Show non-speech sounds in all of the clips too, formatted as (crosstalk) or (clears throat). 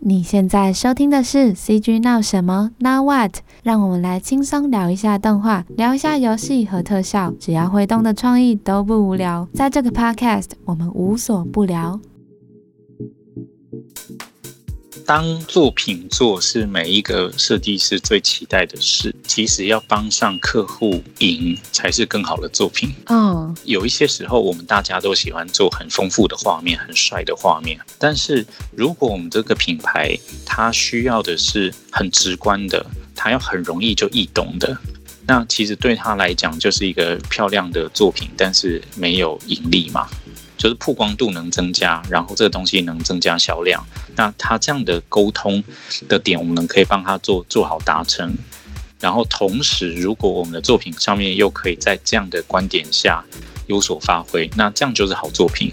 你现在收听的是 CG 闹什么？Now what？让我们来轻松聊一下动画，聊一下游戏和特效，只要会动的创意都不无聊。在这个 Podcast，我们无所不聊。当作品做是每一个设计师最期待的事，其实要帮上客户赢才是更好的作品。嗯，oh. 有一些时候我们大家都喜欢做很丰富的画面、很帅的画面，但是如果我们这个品牌它需要的是很直观的，它要很容易就易懂的，那其实对他来讲就是一个漂亮的作品，但是没有盈利嘛。就是曝光度能增加，然后这个东西能增加销量，那他这样的沟通的点，我们可以帮他做做好达成。然后同时，如果我们的作品上面又可以在这样的观点下有所发挥，那这样就是好作品。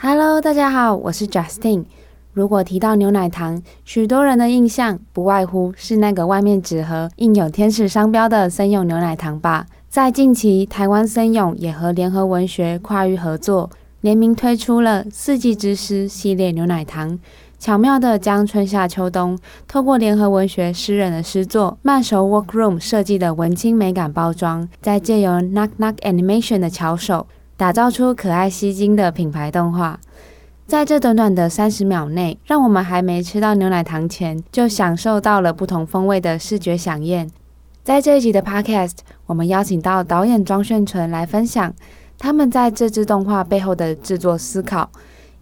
Hello，大家好，我是 Justin。如果提到牛奶糖，许多人的印象不外乎是那个外面纸盒印有天使商标的森永牛奶糖吧。在近期，台湾森永也和联合文学跨域合作，联名推出了四季之诗系列牛奶糖，巧妙地将春夏秋冬透过联合文学诗人的诗作慢熟 Workroom 设计的文青美感包装，再借由 Knock Knock Animation 的巧手，打造出可爱吸睛的品牌动画。在这短短的三十秒内，让我们还没吃到牛奶糖前，就享受到了不同风味的视觉饗宴。在这一集的 Podcast，我们邀请到导演庄炫纯来分享他们在这支动画背后的制作思考，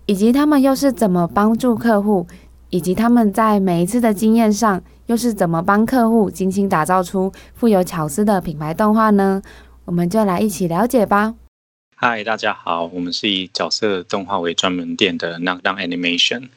以及他们又是怎么帮助客户，以及他们在每一次的经验上又是怎么帮客户精心打造出富有巧思的品牌动画呢？我们就来一起了解吧。嗨，大家好，我们是以角色动画为专门店的 Knockdown Animation，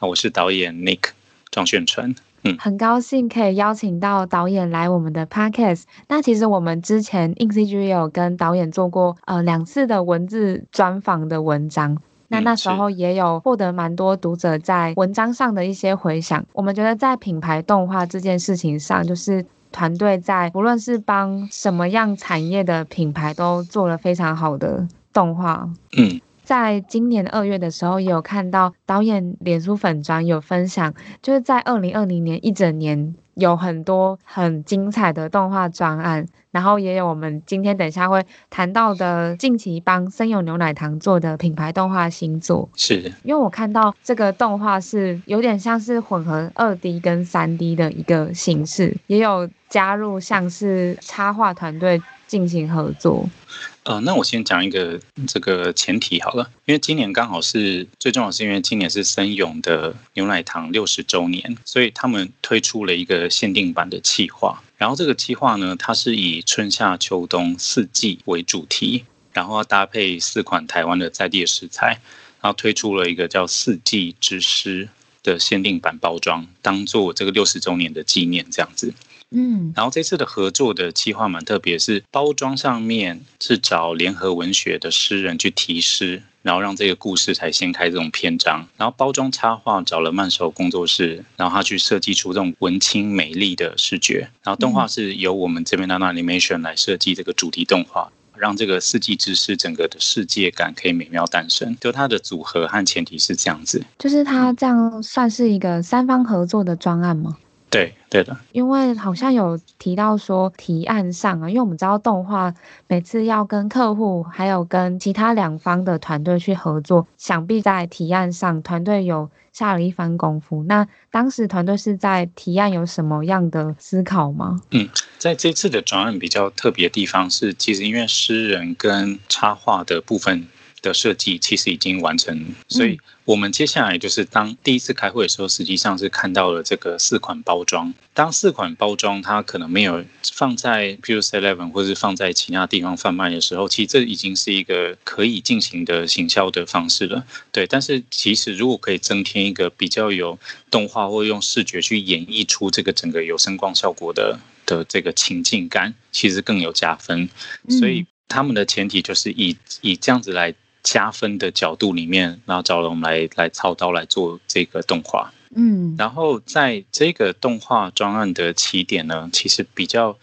我是导演 Nick 庄炫纯。嗯，很高兴可以邀请到导演来我们的 podcast。那其实我们之前 INCG 也有跟导演做过呃两次的文字专访的文章。那那时候也有获得蛮多读者在文章上的一些回响。我们觉得在品牌动画这件事情上，就是团队在不论是帮什么样产业的品牌都做了非常好的动画。嗯。在今年二月的时候，也有看到导演脸书粉专有分享，就是在二零二零年一整年有很多很精彩的动画专案，然后也有我们今天等一下会谈到的近期帮森永牛奶糖做的品牌动画新作。是，因为我看到这个动画是有点像是混合二 D 跟三 D 的一个形式，也有加入像是插画团队进行合作。呃，那我先讲一个这个前提好了，因为今年刚好是最重要是，因为今年是森永的牛奶糖六十周年，所以他们推出了一个限定版的企划。然后这个企划呢，它是以春夏秋冬四季为主题，然后搭配四款台湾的在地的食材，然后推出了一个叫《四季之诗》的限定版包装，当做这个六十周年的纪念这样子。嗯，然后这次的合作的计划蛮特别，是包装上面是找联合文学的诗人去题诗，然后让这个故事才掀开这种篇章。然后包装插画找了慢手工作室，然后他去设计出这种文青美丽的视觉。然后动画是由我们这边的 Animation 来设计这个主题动画，让这个四季之诗整个的世界感可以美妙诞生。就它的组合和前提是这样子，就是它这样算是一个三方合作的专案吗？对对的，因为好像有提到说提案上啊，因为我们知道动画每次要跟客户还有跟其他两方的团队去合作，想必在提案上团队有下了一番功夫。那当时团队是在提案有什么样的思考吗？嗯，在这次的转案比较特别的地方是，其实因为诗人跟插画的部分。的设计其实已经完成，所以我们接下来就是当第一次开会的时候，实际上是看到了这个四款包装。当四款包装它可能没有放在，譬如 Seven 或者是放在其他地方贩卖的时候，其实这已经是一个可以进行的行销的方式了。对，但是其实如果可以增添一个比较有动画或用视觉去演绎出这个整个有声光效果的的这个情境感，其实更有加分。所以他们的前提就是以以这样子来。加分的角度里面，然后找了我们来来操刀来做这个动画，嗯，然后在这个动画专案的起点呢，其实比较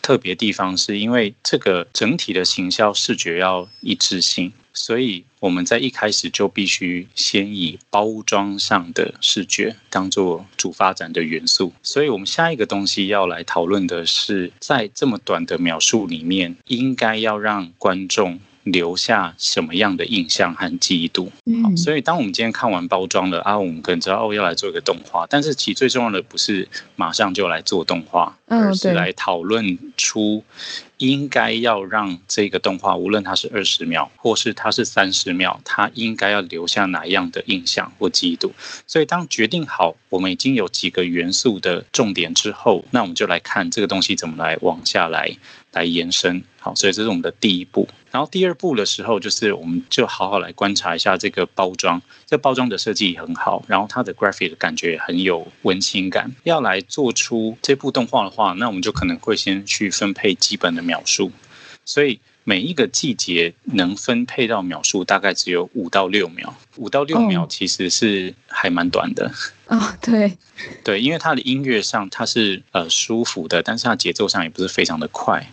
特别的地方是因为这个整体的行销视觉要一致性，所以我们在一开始就必须先以包装上的视觉当做主发展的元素。所以，我们下一个东西要来讨论的是，在这么短的描述里面，应该要让观众。留下什么样的印象和记忆度？嗯，所以当我们今天看完包装了啊，我们可能知道哦，要来做一个动画，但是其实最重要的不是马上就来做动画，而是来讨论出应该要让这个动画，无论它是二十秒或是它是三十秒，它应该要留下哪样的印象或记忆度。所以当决定好我们已经有几个元素的重点之后，那我们就来看这个东西怎么来往下来来延伸。好，所以这是我们的第一步。然后第二步的时候，就是我们就好好来观察一下这个包装。这包装的设计很好，然后它的 graphic 的感觉很有温馨感。要来做出这部动画的话，那我们就可能会先去分配基本的秒数。所以每一个季节能分配到秒数大概只有五到六秒。五到六秒其实是还蛮短的。啊、哦，对，对，因为它的音乐上它是呃舒服的，但是它节奏上也不是非常的快。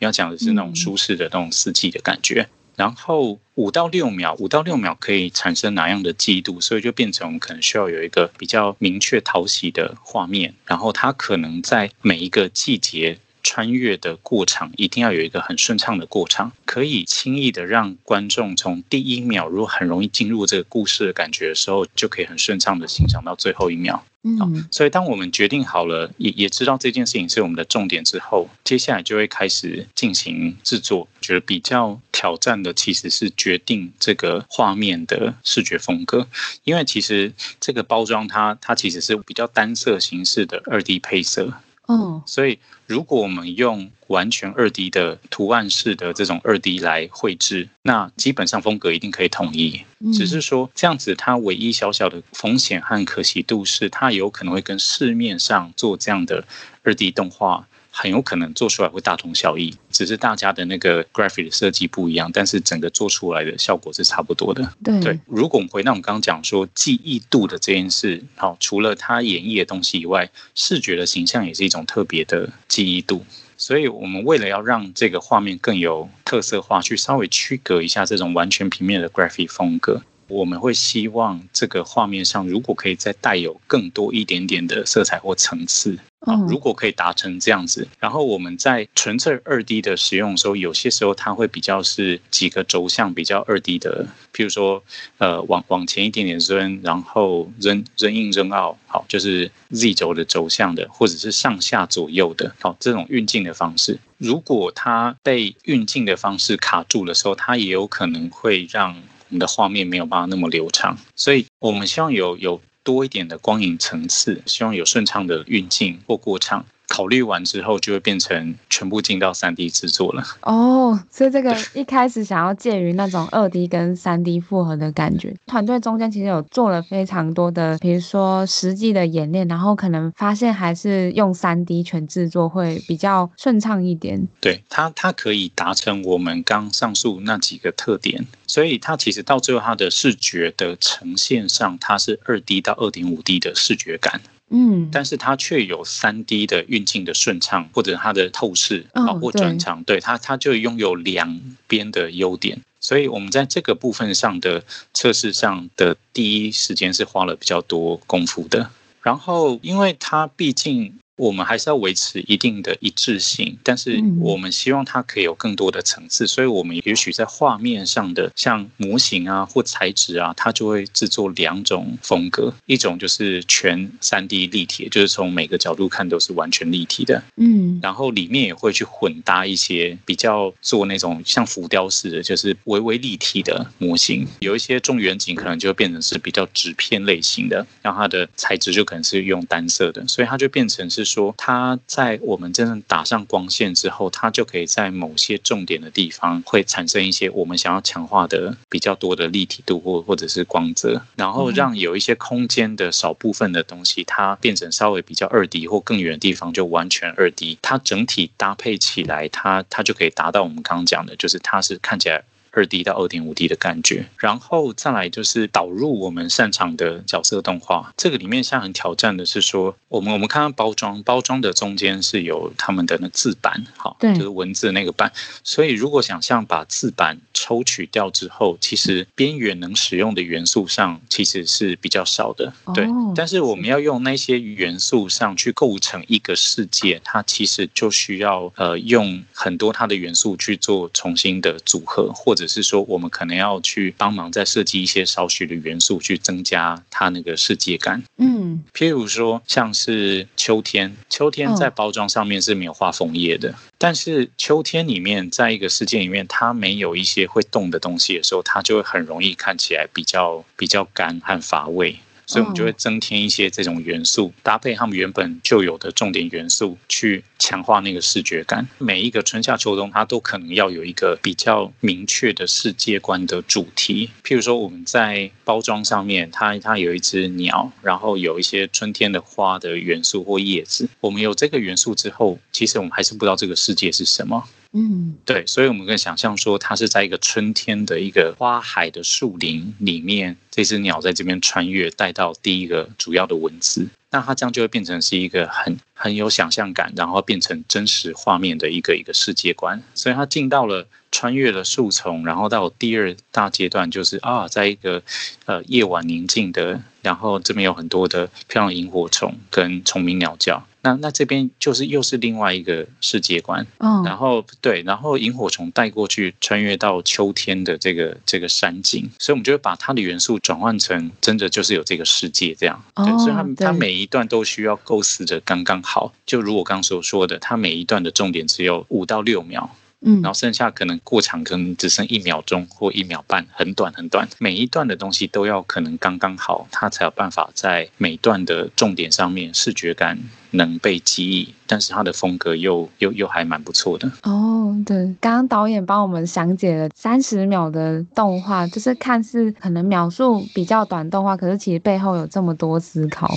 好。要讲的是那种舒适的那种四季的感觉，嗯、然后五到六秒，五到六秒可以产生哪样的记忆度？所以就变成我们可能需要有一个比较明确讨喜的画面，然后它可能在每一个季节穿越的过场，一定要有一个很顺畅的过场，可以轻易的让观众从第一秒如果很容易进入这个故事的感觉的时候，就可以很顺畅的欣赏到最后一秒。嗯，所以当我们决定好了，也也知道这件事情是我们的重点之后，接下来就会开始进行制作。觉得比较挑战的其实是决定这个画面的视觉风格，因为其实这个包装它它其实是比较单色形式的二 D 配色。嗯，所以如果我们用完全二 D 的图案式的这种二 D 来绘制，那基本上风格一定可以统一。只是说这样子，它唯一小小的风险和可惜度是，它有可能会跟市面上做这样的二 D 动画。很有可能做出来会大同小异，只是大家的那个 graphic 的设计不一样，但是整个做出来的效果是差不多的。对，对，如果我们回到我们刚刚讲说记忆度的这件事，好，除了它演绎的东西以外，视觉的形象也是一种特别的记忆度。所以，我们为了要让这个画面更有特色化，去稍微区隔一下这种完全平面的 graphic 风格。我们会希望这个画面上，如果可以再带有更多一点点的色彩或层次，啊，如果可以达成这样子，然后我们在纯粹二 D 的使用的时候，有些时候它会比较是几个轴向比较二 D 的，譬如说，呃，往往前一点点 zoom，然后 zoom zoom in zoom out，好，就是 Z 轴的轴向的，或者是上下左右的，好，这种运镜的方式，如果它被运镜的方式卡住的时候，它也有可能会让。你的画面没有办法那么流畅，所以我们希望有有多一点的光影层次，希望有顺畅的运镜或过场。考虑完之后，就会变成全部进到三 D 制作了。哦，所以这个一开始想要介于那种二 D 跟三 D 复合的感觉，团队中间其实有做了非常多的，比如说实际的演练，然后可能发现还是用三 D 全制作会比较顺畅一点。对，它它可以达成我们刚上述那几个特点，所以它其实到最后它的视觉的呈现上，它是二 D 到二点五 D 的视觉感。嗯，但是它却有三 D 的运镜的顺畅，或者它的透视啊，或转场，对它，它就拥有两边的优点。所以我们在这个部分上的测试上的第一时间是花了比较多功夫的。然后，因为它毕竟。我们还是要维持一定的一致性，但是我们希望它可以有更多的层次，所以我们也许在画面上的像模型啊或材质啊，它就会制作两种风格，一种就是全 3D 立体，就是从每个角度看都是完全立体的，嗯，然后里面也会去混搭一些比较做那种像浮雕式的，就是微微立体的模型，有一些重远景可能就会变成是比较纸片类型的，然后它的材质就可能是用单色的，所以它就变成是。说它在我们真正打上光线之后，它就可以在某些重点的地方会产生一些我们想要强化的比较多的立体度或或者是光泽，然后让有一些空间的少部分的东西，它变成稍微比较二 D 或更远的地方就完全二 D，它整体搭配起来，它它就可以达到我们刚刚讲的，就是它是看起来。二 D 到二点五 D 的感觉。然后再来就是导入我们擅长的角色动画。这个里面像很挑战的是说，我们我们看到包装，包装的中间是有他们的那字板，好，对，就是文字那个板。所以如果想象把字板抽取掉之后，其实边缘能使用的元素上其实是比较少的，对。但是我们要用那些元素上去构成一个世界，它其实就需要呃用很多它的元素去做重新的组合，或者是说我们可能要去帮忙再设计一些少许的元素去增加它那个世界感。嗯，譬如说像是秋天，秋天在包装上面是没有画枫叶的，但是秋天里面在一个世界里面，它没有一些会动的东西的时候，它就会很容易看起来比较比较干和乏味。所以，我们就会增添一些这种元素，搭配他们原本就有的重点元素，去强化那个视觉感。每一个春夏秋冬，它都可能要有一个比较明确的世界观的主题。譬如说，我们在包装上面，它它有一只鸟，然后有一些春天的花的元素或叶子。我们有这个元素之后，其实我们还是不知道这个世界是什么。嗯，对，所以我们可以想象说，它是在一个春天的一个花海的树林里面，这只鸟在这边穿越，带到第一个主要的文字，那它这样就会变成是一个很很有想象感，然后变成真实画面的一个一个世界观。所以他进到了穿越了树丛，然后到第二大阶段，就是啊，在一个呃夜晚宁静的，然后这边有很多的漂亮萤火虫跟虫鸣鸟叫。那那这边就是又是另外一个世界观，嗯，然后对，然后萤火虫带过去，穿越到秋天的这个这个山景，所以我们就会把它的元素转换成真的就是有这个世界这样，对，所以它它每一段都需要构思着刚刚好，就如我刚所说的，它每一段的重点只有五到六秒。嗯，然后剩下可能过场，可能只剩一秒钟或一秒半，很短很短。每一段的东西都要可能刚刚好，它才有办法在每段的重点上面视觉感能被记忆，但是它的风格又又又还蛮不错的。哦，对，刚刚导演帮我们详解了三十秒的动画，就是看似可能秒数比较短动画，可是其实背后有这么多思考。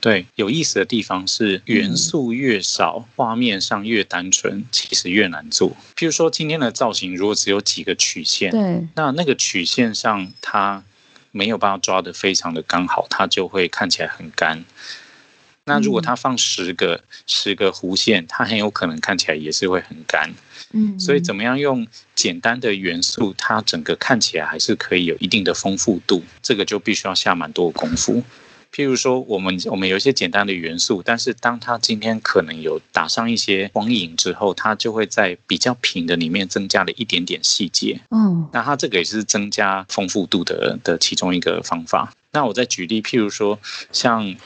对，有意思的地方是元素越少，画面上越单纯，其实越难做。譬如说今天的造型，如果只有几个曲线，对，那那个曲线上它没有办法抓得非常的刚好，它就会看起来很干。那如果它放十个、嗯、十个弧线，它很有可能看起来也是会很干。嗯，所以怎么样用简单的元素，它整个看起来还是可以有一定的丰富度，这个就必须要下蛮多的功夫。譬如说，我们我们有一些简单的元素，但是当它今天可能有打上一些光影之后，它就会在比较平的里面增加了一点点细节。嗯，那它这个也是增加丰富度的的其中一个方法。那我再举例，譬如说，像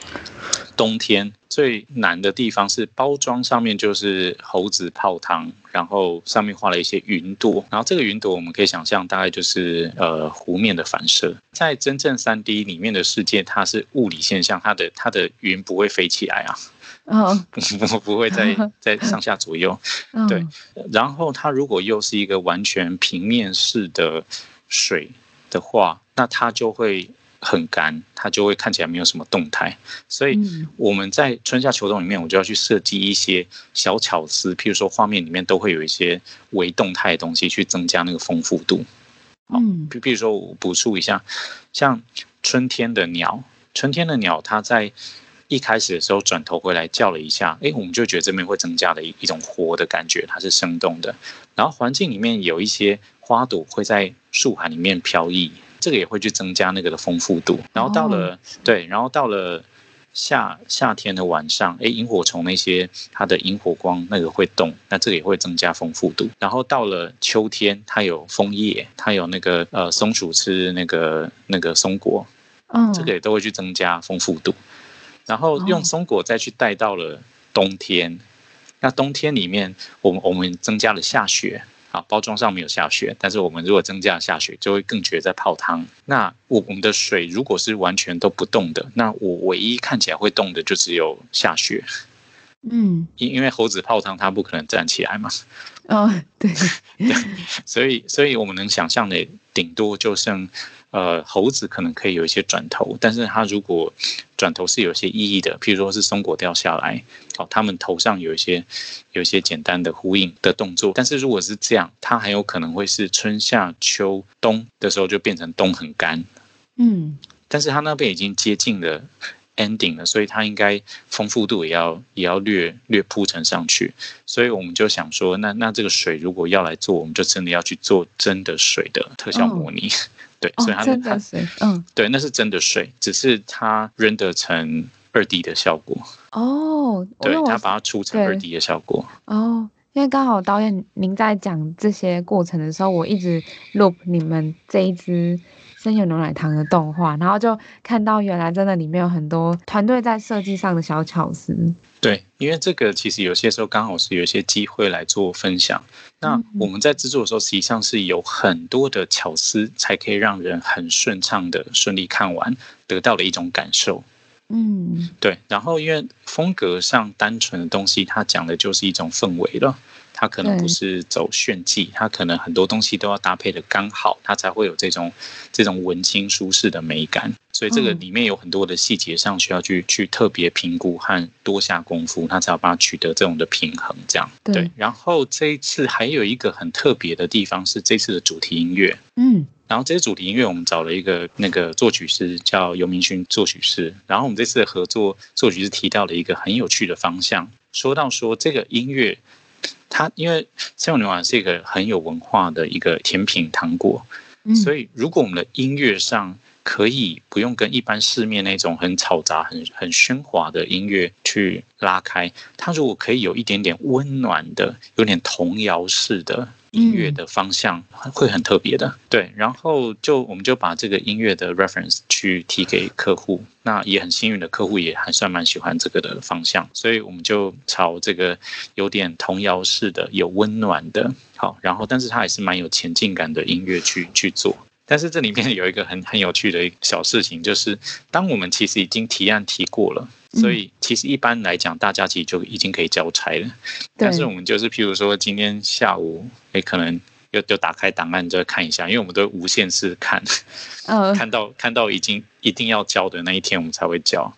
冬天最难的地方是包装上面就是猴子泡汤，然后上面画了一些云朵，然后这个云朵我们可以想象大概就是呃湖面的反射。在真正三 D 里面的世界，它是物理现象，它的它的云不会飞起来啊，嗯，(laughs) 不 (laughs) 不会在在 (laughs) 上下左右，对。然后它如果又是一个完全平面式的水的话，那它就会。很干，它就会看起来没有什么动态，所以我们在春夏秋冬里面，我就要去设计一些小巧思，譬如说画面里面都会有一些微动态的东西，去增加那个丰富度。嗯，比比如说我补述一下，像春天的鸟，春天的鸟，它在一开始的时候转头回来叫了一下，诶，我们就觉得这边会增加了一一种活的感觉，它是生动的。然后环境里面有一些花朵会在树海里面飘逸。这个也会去增加那个的丰富度，然后到了、oh. 对，然后到了夏夏天的晚上，哎，萤火虫那些它的萤火光那个会动，那这个也会增加丰富度。然后到了秋天，它有枫叶，它有那个呃松鼠吃那个那个松果，嗯，oh. 这个也都会去增加丰富度。然后用松果再去带到了冬天，oh. 那冬天里面我们我们增加了下雪。啊，包装上没有下雪，但是我们如果增加下雪，就会更觉得在泡汤。那我我们的水如果是完全都不动的，那我唯一看起来会动的就只有下雪。嗯，(laughs) 因因为猴子泡汤，它不可能站起来嘛。哦，对，(laughs) 对，所以所以我们能想象的顶多就剩，呃，猴子可能可以有一些转头，但是它如果转头是有些意义的，譬如说是松果掉下来，好，他们头上有一些有一些简单的呼应的动作。但是如果是这样，它很有可能会是春夏秋冬的时候就变成冬很干，嗯，但是它那边已经接近了 ending 了，所以它应该丰富度也要也要略略铺陈上去。所以我们就想说，那那这个水如果要来做，我们就真的要去做真的水的特效模拟。哦对，所以它、哦、真的水，嗯，对，那是真的水，只是它 render 成二 D 的效果。哦，对，它把它出成二 D 的效果。哦，因为刚好导演您在讲这些过程的时候，我一直 loop 你们这一支森有牛奶糖的动画，然后就看到原来真的里面有很多团队在设计上的小巧思。对，因为这个其实有些时候刚好是有一些机会来做分享。那我们在制作的时候，实际上是有很多的巧思，才可以让人很顺畅的顺利看完，得到的一种感受。嗯，对。然后因为风格上单纯的东西，它讲的就是一种氛围了。它可能不是走炫技，它可能很多东西都要搭配的刚好，它才会有这种这种文青舒适的美感。所以这个里面有很多的细节上需要去去特别评估和多下功夫，它才要把它取得这种的平衡。这样对。然后这一次还有一个很特别的地方是这次的主题音乐，嗯，然后这些主题音乐我们找了一个那个作曲师叫游明勋作曲师，然后我们这次的合作作曲师提到了一个很有趣的方向，说到说这个音乐。它因为森永牛丸是一个很有文化的一个甜品糖果，所以如果我们的音乐上可以不用跟一般市面那种很嘈杂、很很喧哗的音乐去拉开，它如果可以有一点点温暖的、有点童谣式的。音乐的方向会很特别的，对，然后就我们就把这个音乐的 reference 去提给客户，那也很幸运的客户也还算蛮喜欢这个的方向，所以我们就朝这个有点童谣式的、有温暖的，好，然后但是它还是蛮有前进感的音乐去去做。但是这里面有一个很很有趣的一个小事情，就是当我们其实已经提案提过了，所以其实一般来讲，大家其实就已经可以交差了。但是我们就是，譬如说今天下午，哎，可能又就打开档案再看一下，因为我们都无限次看，(laughs) 看到看到已经一定要交的那一天，我们才会交。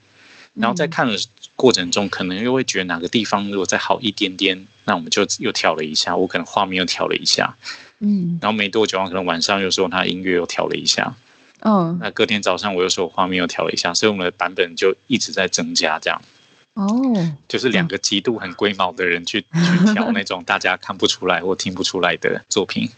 然后在看的过程中，可能又会觉得哪个地方如果再好一点点，那我们就又调了一下，我可能画面又调了一下。嗯，然后没多久，可能晚上又说他音乐又调了一下，嗯，那隔天早上我又说我画面又调了一下，所以我们的版本就一直在增加，这样。哦，就是两个极度很龟毛的人去 (laughs) 去调那种大家看不出来或听不出来的作品，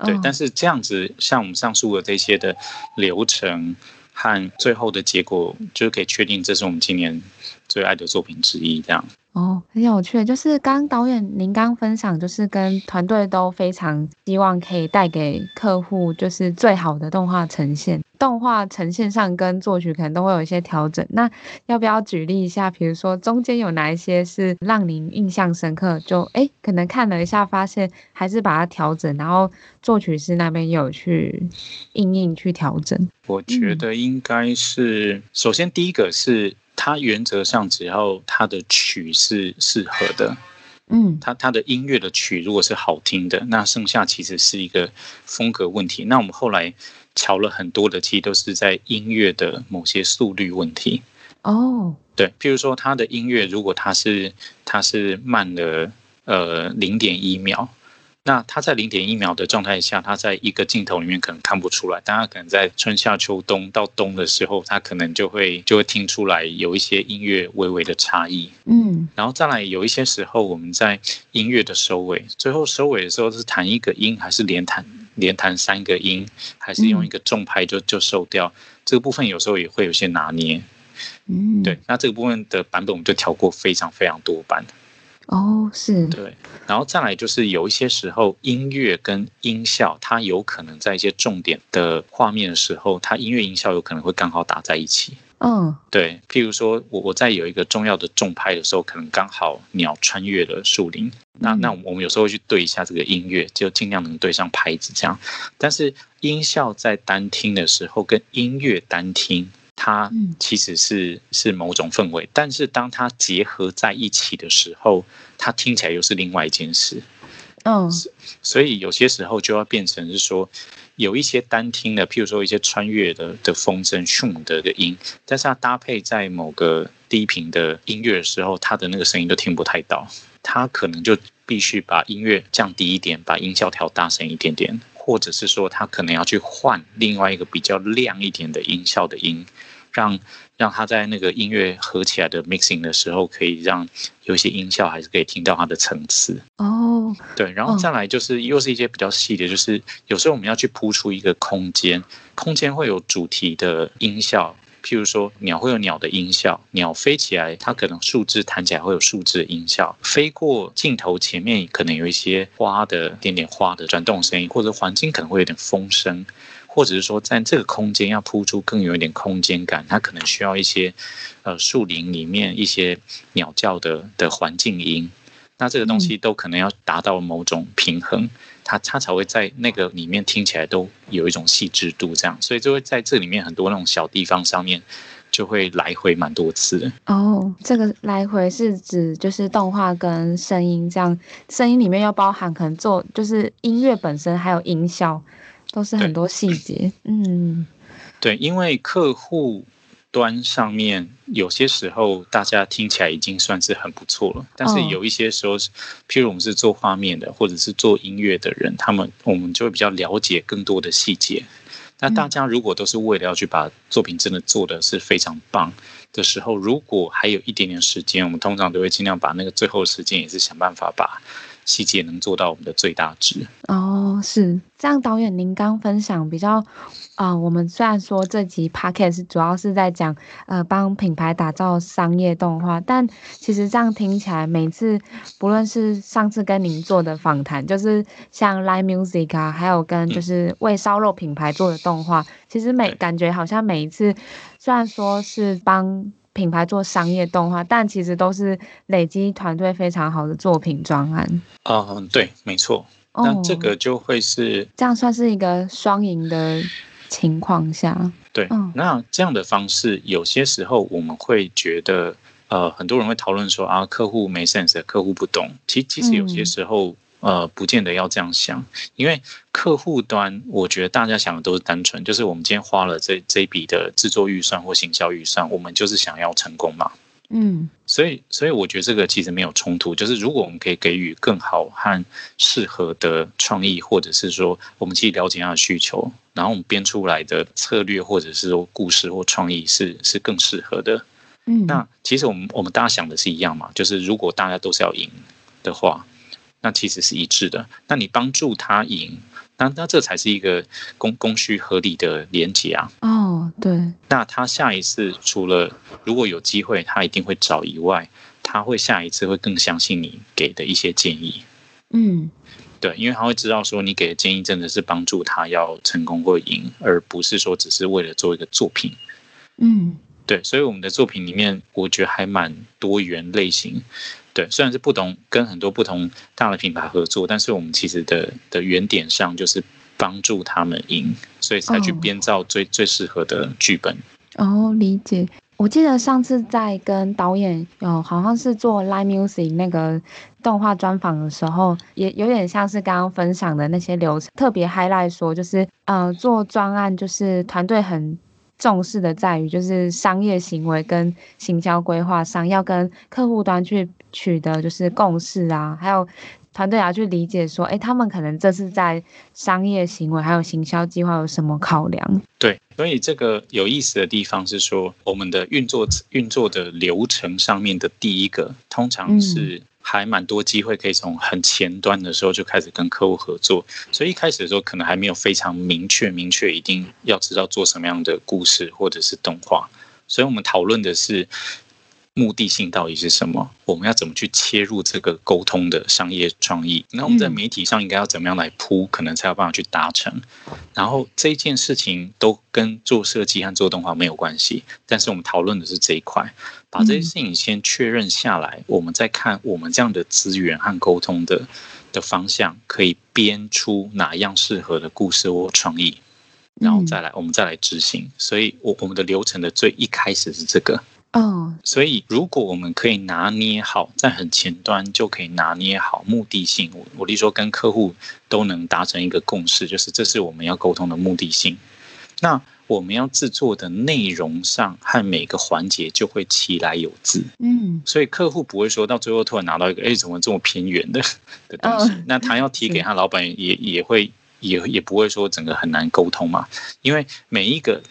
对。但是这样子，像我们上述的这些的流程和最后的结果，就是可以确定这是我们今年最爱的作品之一，这样。哦，很有趣，就是刚导演您刚分享，就是跟团队都非常希望可以带给客户就是最好的动画呈现。动画呈现上跟作曲可能都会有一些调整，那要不要举例一下？比如说中间有哪一些是让您印象深刻？就哎，可能看了一下，发现还是把它调整，然后作曲师那边有去应应去调整。我觉得应该是，嗯、首先第一个是。它原则上只要它的曲是适合的，嗯，它它的音乐的曲如果是好听的，那剩下其实是一个风格问题。那我们后来调了很多的，其实都是在音乐的某些速率问题。哦，对，譬如说它的音乐如果它是它是慢了呃零点一秒。那他在零点一秒的状态下，他在一个镜头里面可能看不出来，但他可能在春夏秋冬到冬的时候，他可能就会就会听出来有一些音乐微微的差异。嗯，然后再来有一些时候，我们在音乐的收尾，最后收尾的时候是弹一个音，还是连弹连弹三个音，还是用一个重拍就就收掉，这个部分有时候也会有些拿捏。嗯，对，那这个部分的版本我们就调过非常非常多版。哦，是对，然后再来就是有一些时候音乐跟音效，它有可能在一些重点的画面的时候，它音乐音效有可能会刚好打在一起。嗯，对，譬如说我我在有一个重要的重拍的时候，可能刚好鸟穿越了树林，那那我们有时候会去对一下这个音乐，就尽量能对上拍子这样。但是音效在单听的时候跟音乐单听。它其实是是某种氛围，但是当它结合在一起的时候，它听起来又是另外一件事。嗯，所以有些时候就要变成是说，有一些单听的，譬如说一些穿越的的风筝、咻的的音，但是它搭配在某个低频的音乐的时候，它的那个声音都听不太到，它可能就必须把音乐降低一点，把音效调大声一点点，或者是说他可能要去换另外一个比较亮一点的音效的音，让。让他在那个音乐合起来的 mixing 的时候，可以让有些音效还是可以听到它的层次哦。对，然后再来就是又是一些比较细的，就是有时候我们要去铺出一个空间，空间会有主题的音效，譬如说鸟会有鸟的音效，鸟飞起来它可能树枝弹起来会有树枝的音效，飞过镜头前面可能有一些花的点点花的转动声音，或者环境可能会有点风声。或者是说，在这个空间要铺出更有一点空间感，它可能需要一些，呃，树林里面一些鸟叫的的环境音，那这个东西都可能要达到某种平衡，它它才会在那个里面听起来都有一种细致度，这样，所以就会在这里面很多那种小地方上面就会来回蛮多次的。哦，这个来回是指就是动画跟声音这样，声音里面要包含可能做就是音乐本身还有音效。都是很多细节，嗯，对，因为客户端上面有些时候大家听起来已经算是很不错了，但是有一些时候，譬如我们是做画面的，或者是做音乐的人，他们我们就会比较了解更多的细节。那大家如果都是为了要去把作品真的做的是非常棒的时候，如果还有一点点时间，我们通常都会尽量把那个最后时间也是想办法把。细节能做到我们的最大值哦，是这样。导演，您刚分享比较啊、呃，我们虽然说这集 podcast 主要是在讲呃帮品牌打造商业动画，但其实这样听起来，每次不论是上次跟您做的访谈，就是像 Live Music 啊，还有跟就是为烧肉品牌做的动画，嗯、其实每感觉好像每一次虽然说是帮。品牌做商业动画，但其实都是累积团队非常好的作品专案。嗯，对，没错。那这个就会是、哦、这样，算是一个双赢的情况下。对，嗯、那这样的方式，有些时候我们会觉得，呃，很多人会讨论说啊，客户没 sense，客户不懂。其其实有些时候。嗯呃，不见得要这样想，因为客户端，我觉得大家想的都是单纯，就是我们今天花了这这一笔的制作预算或行销预算，我们就是想要成功嘛。嗯，所以所以我觉得这个其实没有冲突，就是如果我们可以给予更好和适合的创意，或者是说我们去了解他的需求，然后我们编出来的策略或者是说故事或创意是是更适合的。嗯，那其实我们我们大家想的是一样嘛，就是如果大家都是要赢的话。那其实是一致的。那你帮助他赢，那那这才是一个供供需合理的连接啊。哦，对。那他下一次除了如果有机会，他一定会找以外，他会下一次会更相信你给的一些建议。嗯，对，因为他会知道说你给的建议真的是帮助他要成功或赢，而不是说只是为了做一个作品。嗯，对。所以我们的作品里面，我觉得还蛮多元类型。对，虽然是不同，跟很多不同大的品牌合作，但是我们其实的的原点上就是帮助他们赢，所以才去编造最、哦、最适合的剧本。哦，理解。我记得上次在跟导演有好像是做 Live Music 那个动画专访的时候，也有点像是刚刚分享的那些流程，特别 highlight 说，就是呃做专案就是团队很。重视的在于，就是商业行为跟行销规划上，要跟客户端去取得就是共识啊，还有团队要去理解说，哎，他们可能这次在商业行为还有行销计划有什么考量？对，所以这个有意思的地方是说，我们的运作运作的流程上面的第一个，通常是、嗯。还蛮多机会可以从很前端的时候就开始跟客户合作，所以一开始的时候可能还没有非常明确明确一定要知道做什么样的故事或者是动画，所以我们讨论的是。目的性到底是什么？我们要怎么去切入这个沟通的商业创意？那我们在媒体上应该要怎么样来铺，可能才有办法去达成？然后这一件事情都跟做设计和做动画没有关系，但是我们讨论的是这一块，把这些事情先确认下来，我们再看我们这样的资源和沟通的的方向，可以编出哪样适合的故事或创意，然后再来我们再来执行。所以我我们的流程的最一开始是这个。哦，所以如果我们可以拿捏好，在很前端就可以拿捏好目的性，我我例如说跟客户都能达成一个共识，就是这是我们要沟通的目的性。那我们要制作的内容上和每个环节就会其来有自，嗯，所以客户不会说到最后突然拿到一个哎怎么这么偏远的 (laughs) 的东西，那他要提给他老板也也会也也不会说整个很难沟通嘛，因为每一个。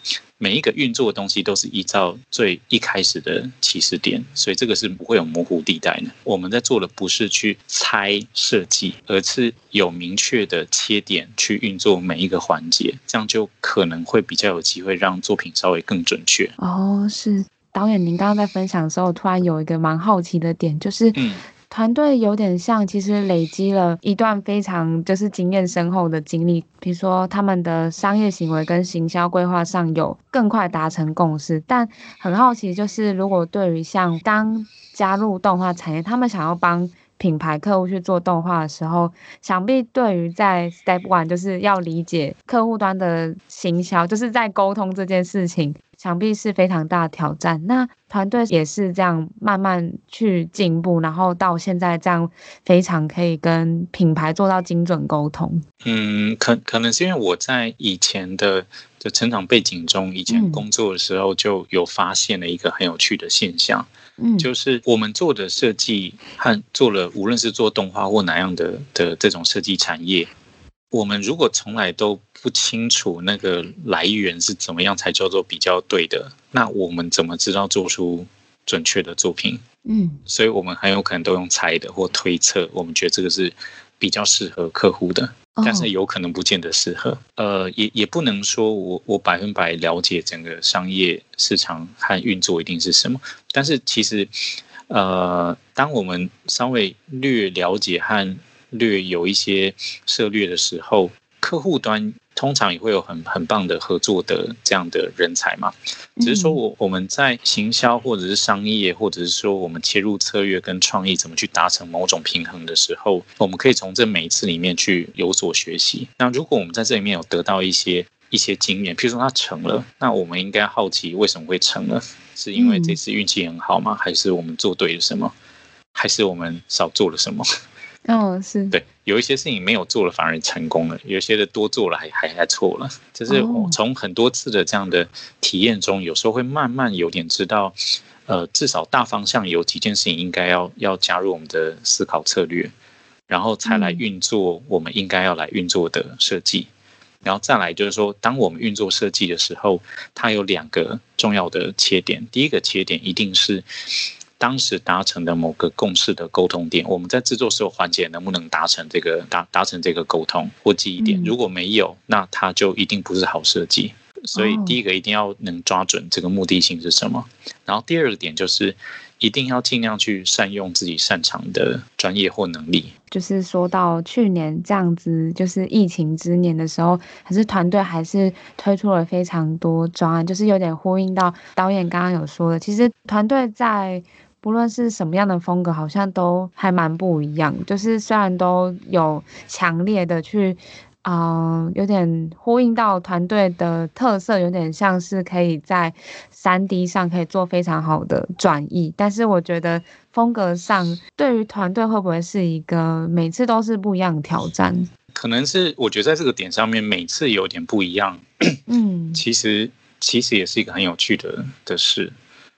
每一个运作的东西都是依照最一开始的起始点，所以这个是不会有模糊地带的。我们在做的不是去猜设计，而是有明确的切点去运作每一个环节，这样就可能会比较有机会让作品稍微更准确。哦，是导演，您刚刚在分享的时候，突然有一个蛮好奇的点，就是嗯。团队有点像，其实累积了一段非常就是经验深厚的经历，比如说他们的商业行为跟行销规划上有更快达成共识。但很好奇，就是如果对于像刚加入动画产业，他们想要帮品牌客户去做动画的时候，想必对于在 Step One 就是要理解客户端的行销，就是在沟通这件事情。想必是非常大的挑战。那团队也是这样慢慢去进步，然后到现在这样非常可以跟品牌做到精准沟通。嗯，可可能是因为我在以前的的成长背景中，以前工作的时候就有发现了一个很有趣的现象，嗯，就是我们做的设计和做了无论是做动画或哪样的的这种设计产业。我们如果从来都不清楚那个来源是怎么样才叫做比较对的，那我们怎么知道做出准确的作品？嗯，所以我们很有可能都用猜的或推测，我们觉得这个是比较适合客户的，但是有可能不见得适合。呃，也也不能说我我百分百了解整个商业市场和运作一定是什么，但是其实，呃，当我们稍微略了解和略有一些涉略的时候，客户端通常也会有很很棒的合作的这样的人才嘛。只是说我我们在行销或者是商业，或者是说我们切入策略跟创意怎么去达成某种平衡的时候，我们可以从这每一次里面去有所学习。那如果我们在这里面有得到一些一些经验，譬如说它成了，那我们应该好奇为什么会成了？是因为这次运气很好吗？还是我们做对了什么？还是我们少做了什么？哦，是。对，有一些事情没有做了反而成功了，有些的多做了还还还错了，就是我从很多次的这样的体验中，有时候会慢慢有点知道，呃，至少大方向有几件事情应该要要加入我们的思考策略，然后才来运作我们应该要来运作的设计，然后再来就是说，当我们运作设计的时候，它有两个重要的切点，第一个切点一定是。当时达成的某个共识的沟通点，我们在制作时候环节能不能达成这个达达成这个沟通或记忆点？如果没有，那它就一定不是好设计。所以第一个一定要能抓准这个目的性是什么。然后第二个点就是一定要尽量去善用自己擅长的专业或能力。就是说到去年这样子，就是疫情之年的时候，还是团队还是推出了非常多专案，就是有点呼应到导演刚刚有说的，其实团队在。不论是什么样的风格，好像都还蛮不一样。就是虽然都有强烈的去，嗯、呃，有点呼应到团队的特色，有点像是可以在三 D 上可以做非常好的转移。但是我觉得风格上，对于团队会不会是一个每次都是不一样的挑战？可能是我觉得在这个点上面，每次有点不一样。嗯，其实其实也是一个很有趣的的事。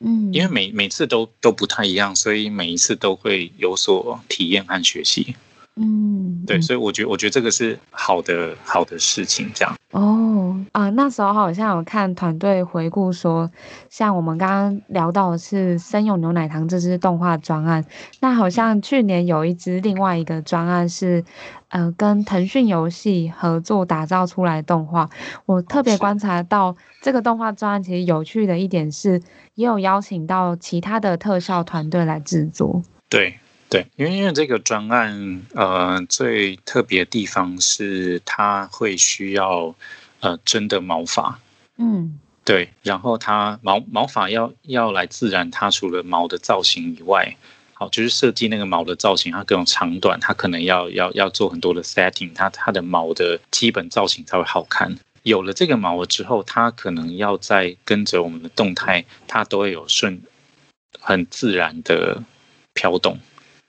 嗯，因为每每次都都不太一样，所以每一次都会有所体验和学习。嗯，对，所以我觉得我觉得这个是好的好的事情，这样。哦啊，那时候好像有看团队回顾说，像我们刚刚聊到的是生永牛奶糖这支动画专案，那好像去年有一支另外一个专案是，呃，跟腾讯游戏合作打造出来的动画。我特别观察到这个动画专案其实有趣的一点是，也有邀请到其他的特效团队来制作。对。对，因为因为这个专案，呃，最特别的地方是它会需要，呃，真的毛发，嗯，对，然后它毛毛发要要来自然，它除了毛的造型以外，好，就是设计那个毛的造型，它各种长短，它可能要要要做很多的 setting，它它的毛的基本造型才会好看。有了这个毛了之后，它可能要再跟着我们的动态，它都会有顺。很自然的飘动，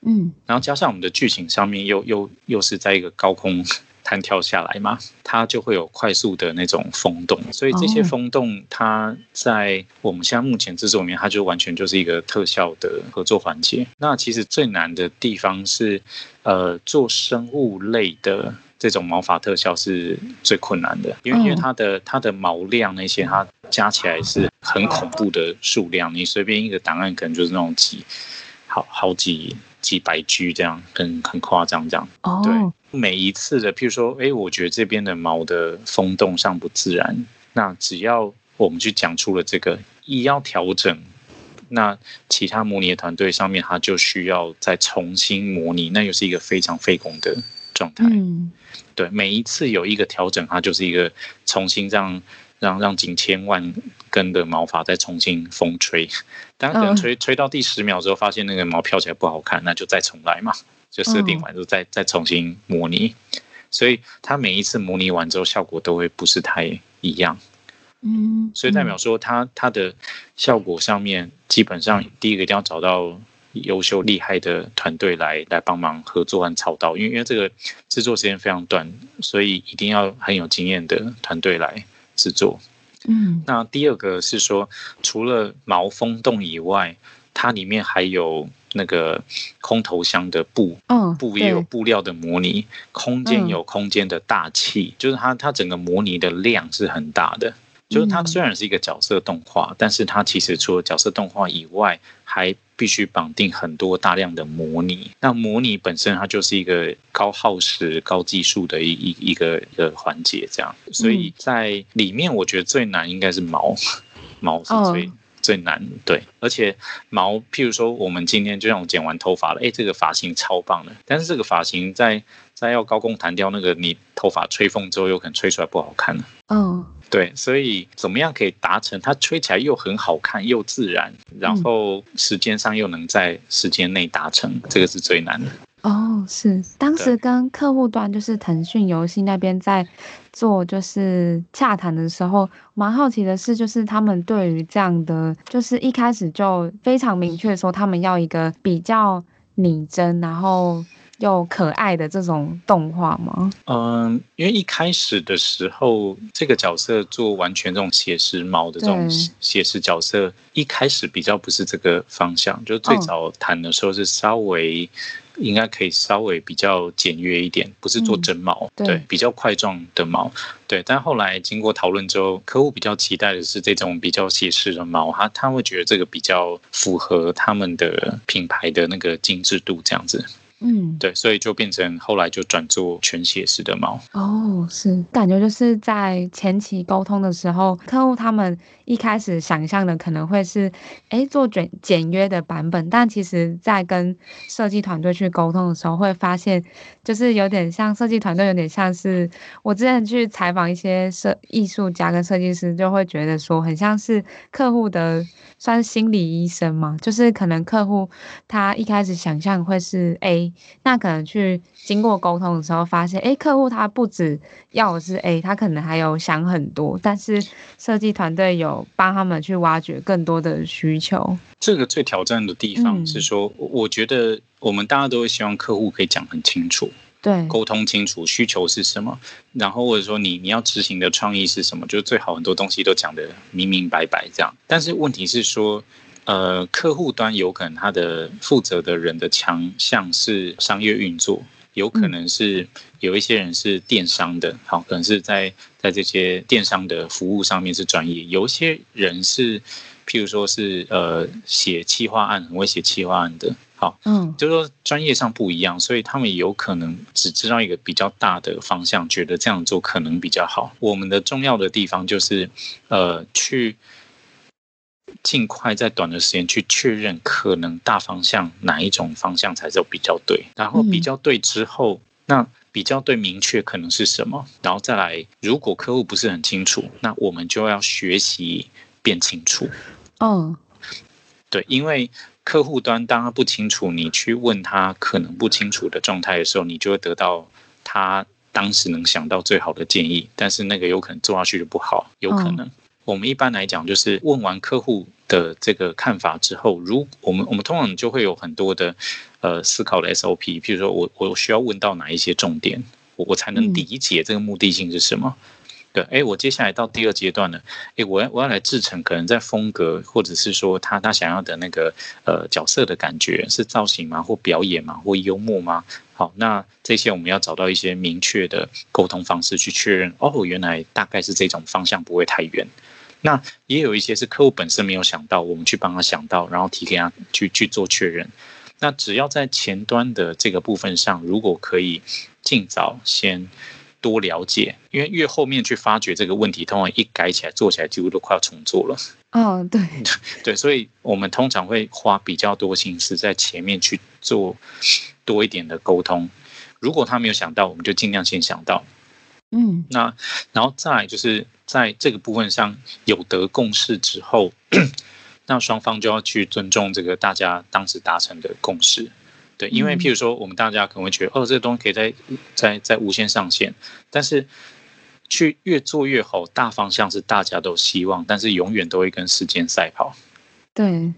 嗯，然后加上我们的剧情上面又又又是在一个高空弹跳下来嘛，(laughs) 它就会有快速的那种风洞，所以这些风洞它在我们现在目前制作里面，它就完全就是一个特效的合作环节。那其实最难的地方是，呃，做生物类的。这种毛发特效是最困难的，因为因为它的它的毛量那些，它加起来是很恐怖的数量。你随便一个档案可能就是那种几好好几几百 G 这样，很很夸张这样。哦，对，每一次的，譬如说，哎，我觉得这边的毛的风动上不自然，那只要我们去讲出了这个，一要调整，那其他模拟的团队上面他就需要再重新模拟，那又是一个非常费工的状态。嗯。对，每一次有一个调整，它就是一个重新让让让几千万根的毛发再重新风吹，当可能吹吹到第十秒之后，发现那个毛飘起来不好看，那就再重来嘛，就设定完之后再再重新模拟，所以它每一次模拟完之后，效果都会不是太一样，嗯，所以代表说它它的效果上面基本上第一个一定要找到。优秀厉害的团队来来帮忙合作和操刀，因为因为这个制作时间非常短，所以一定要很有经验的团队来制作。嗯，那第二个是说，除了毛风洞以外，它里面还有那个空投箱的布，嗯，布也有布料的模拟，空间有空间的大气，就是它它整个模拟的量是很大的。就是它虽然是一个角色动画，但是它其实除了角色动画以外，还必须绑定很多大量的模拟。那模拟本身它就是一个高耗时、高技术的一一一个一个环节，这样。所以在里面，我觉得最难应该是毛，毛是最最难。对，而且毛，譬如说我们今天就像我剪完头发了，哎，这个发型超棒的，但是这个发型在在要高空弹掉那个，你头发吹风之后，有可能吹出来不好看了。嗯。对，所以怎么样可以达成它吹起来又很好看又自然，然后时间上又能在时间内达成，这个是最难的。哦，是当时跟客户端就是腾讯游戏那边在做就是洽谈的时候，蛮好奇的是，就是他们对于这样的，就是一开始就非常明确说他们要一个比较拟真，然后。又可爱的这种动画吗？嗯，因为一开始的时候，这个角色做完全这种写实猫的这种写实角色，一开始比较不是这个方向。就最早谈的时候是稍微应该可以稍微比较简约一点，不是做真毛，嗯，对，比较块状的毛，对。但后来经过讨论之后，客户比较期待的是这种比较写实的毛，他他会觉得这个比较符合他们的品牌的那个精致度，这样子。嗯，对，所以就变成后来就转做全写实的猫。哦，是感觉就是在前期沟通的时候，客户他们一开始想象的可能会是，哎，做简简约的版本，但其实在跟设计团队去沟通的时候，会发现就是有点像设计团队，有点像是我之前去采访一些设艺术家跟设计师，就会觉得说很像是客户的算是心理医生嘛，就是可能客户他一开始想象会是 A。那可能去经过沟通的时候，发现，哎，客户他不止要的是 A，他可能还有想很多，但是设计团队有帮他们去挖掘更多的需求。这个最挑战的地方是说，嗯、我觉得我们大家都会希望客户可以讲很清楚，对，沟通清楚需求是什么，然后或者说你你要执行的创意是什么，就最好很多东西都讲得明明白白这样。但是问题是说。呃，客户端有可能他的负责的人的强项是商业运作，有可能是有一些人是电商的，好，可能是在在这些电商的服务上面是专业，有一些人是，譬如说是呃写企划案，很会写企划案的，好，嗯，就是说专业上不一样，所以他们有可能只知道一个比较大的方向，觉得这样做可能比较好。我们的重要的地方就是呃去。尽快在短的时间去确认可能大方向哪一种方向才是比较对，然后比较对之后，那比较对明确可能是什么，然后再来，如果客户不是很清楚，那我们就要学习变清楚。哦，对，因为客户端当他不清楚，你去问他可能不清楚的状态的时候，你就会得到他当时能想到最好的建议，但是那个有可能做下去就不好，有可能。我们一般来讲，就是问完客户的这个看法之后，如我们我们通常就会有很多的呃思考的 SOP，譬如说我我需要问到哪一些重点，我我才能理解这个目的性是什么。嗯对，哎，我接下来到第二阶段了，哎，我要我要来制成，可能在风格，或者是说他他想要的那个呃角色的感觉，是造型吗，或表演吗，或幽默吗？好，那这些我们要找到一些明确的沟通方式去确认。哦，原来大概是这种方向，不会太远。那也有一些是客户本身没有想到，我们去帮他想到，然后提给他去去做确认。那只要在前端的这个部分上，如果可以尽早先。多了解，因为越后面去发掘这个问题，通常一改起来做起来几乎都快要重做了。哦，对 (laughs) 对，所以我们通常会花比较多心思在前面去做多一点的沟通。如果他没有想到，我们就尽量先想到。嗯，那然后再来就是在这个部分上有得共识之后，(clears throat) 那双方就要去尊重这个大家当时达成的共识。对，因为譬如说，我们大家可能会觉得，哦，这个东西可以在在在无限上限，但是去越做越好，大方向是大家都希望，但是永远都会跟时间赛跑。对，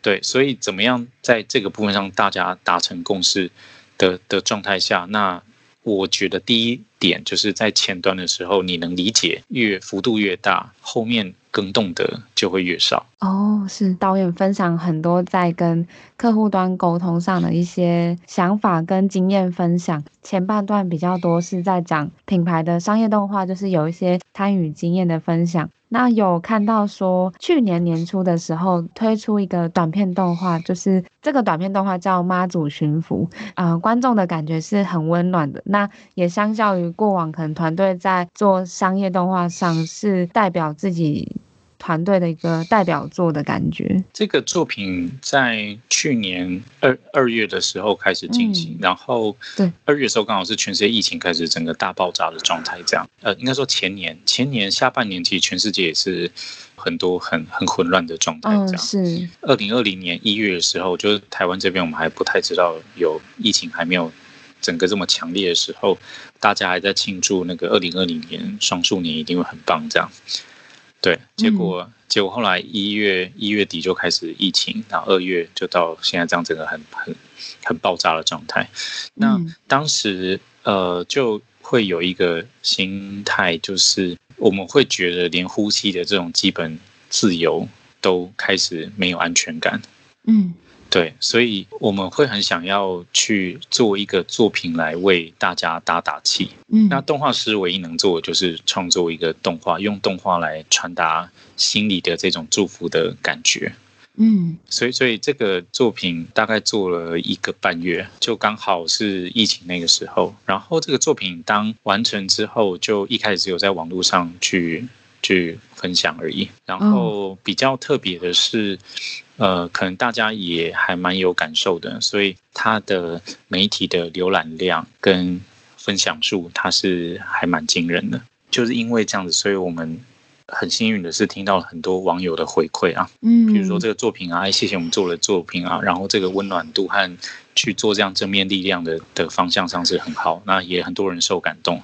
对，所以怎么样在这个部分上大家达成共识的的状态下，那我觉得第一点就是在前端的时候，你能理解越幅度越大，后面。更动的就会越少哦。是导演分享很多在跟客户端沟通上的一些想法跟经验分享。前半段比较多是在讲品牌的商业动画，就是有一些参与经验的分享。那有看到说，去年年初的时候推出一个短片动画，就是这个短片动画叫《妈祖巡抚》，啊，观众的感觉是很温暖的。那也相较于过往，可能团队在做商业动画上是代表自己。团队的一个代表作的感觉。这个作品在去年二二月的时候开始进行，嗯、然后对二月的时候刚好是全世界疫情开始整个大爆炸的状态，这样呃，应该说前年前年下半年其实全世界也是很多很很混乱的状态，这样、哦、是二零二零年一月的时候，就是台湾这边我们还不太知道有疫情还没有整个这么强烈的时候，大家还在庆祝那个二零二零年双数年一定会很棒这样。对，结果、嗯、结果后来一月一月底就开始疫情，然后二月就到现在这样，整个很很很爆炸的状态。那当时呃就会有一个心态，就是我们会觉得连呼吸的这种基本自由都开始没有安全感。嗯。对，所以我们会很想要去做一个作品来为大家打打气。嗯，那动画师唯一能做的就是创作一个动画，用动画来传达心里的这种祝福的感觉。嗯，所以所以这个作品大概做了一个半月，就刚好是疫情那个时候。然后这个作品当完成之后，就一开始只有在网络上去去分享而已。然后比较特别的是。呃，可能大家也还蛮有感受的，所以它的媒体的浏览量跟分享数，它是还蛮惊人的。就是因为这样子，所以我们很幸运的是听到了很多网友的回馈啊，嗯，比如说这个作品啊，谢谢我们做了作品啊，然后这个温暖度和去做这样正面力量的的方向上是很好，那也很多人受感动。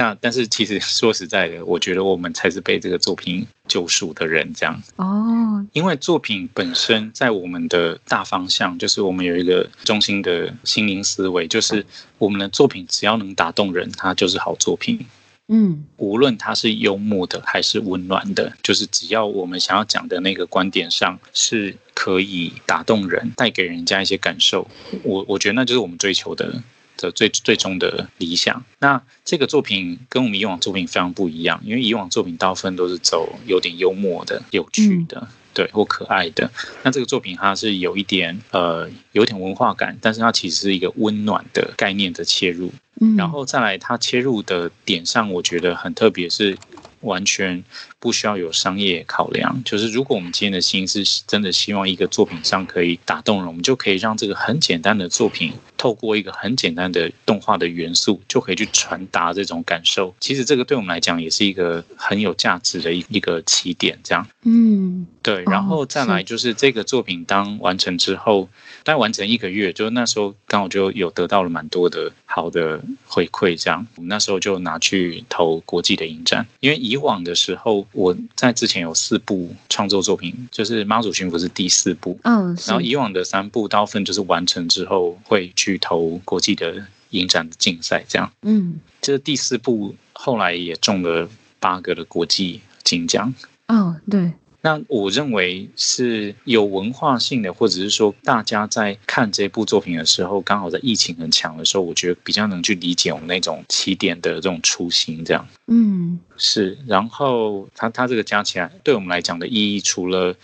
那但是其实 (laughs) 说实在的，我觉得我们才是被这个作品救赎的人，这样哦。因为作品本身在我们的大方向，就是我们有一个中心的心灵思维，就是我们的作品只要能打动人，它就是好作品。嗯，无论它是幽默的还是温暖的，就是只要我们想要讲的那个观点上是可以打动人，带给人家一些感受，我我觉得那就是我们追求的。的最最终的理想，那这个作品跟我们以往作品非常不一样，因为以往作品大部分都是走有点幽默的、有趣的，对，或可爱的。那这个作品它是有一点呃，有点文化感，但是它其实是一个温暖的概念的切入，然后再来它切入的点上，我觉得很特别，是。完全不需要有商业考量，就是如果我们今天的心是真的希望一个作品上可以打动人，我们就可以让这个很简单的作品，透过一个很简单的动画的元素，就可以去传达这种感受。其实这个对我们来讲也是一个很有价值的一一个起点，这样。嗯，对。然后再来就是这个作品当完成之后，大概完成一个月，就那时候刚好就有得到了蛮多的好的回馈，这样。我们那时候就拿去投国际的影展，因为以往的时候，我在之前有四部创作作品，就是《妈祖巡抚》是第四部，嗯，然后以往的三部大部分就是完成之后会去投国际的影展的竞赛，这样，嗯，这第四部后来也中了八个的国际金奖，哦，对。那我认为是有文化性的，或者是说大家在看这部作品的时候，刚好在疫情很强的时候，我觉得比较能去理解我们那种起点的这种初心，这样。嗯，是。然后它它这个加起来，对我们来讲的意义，除了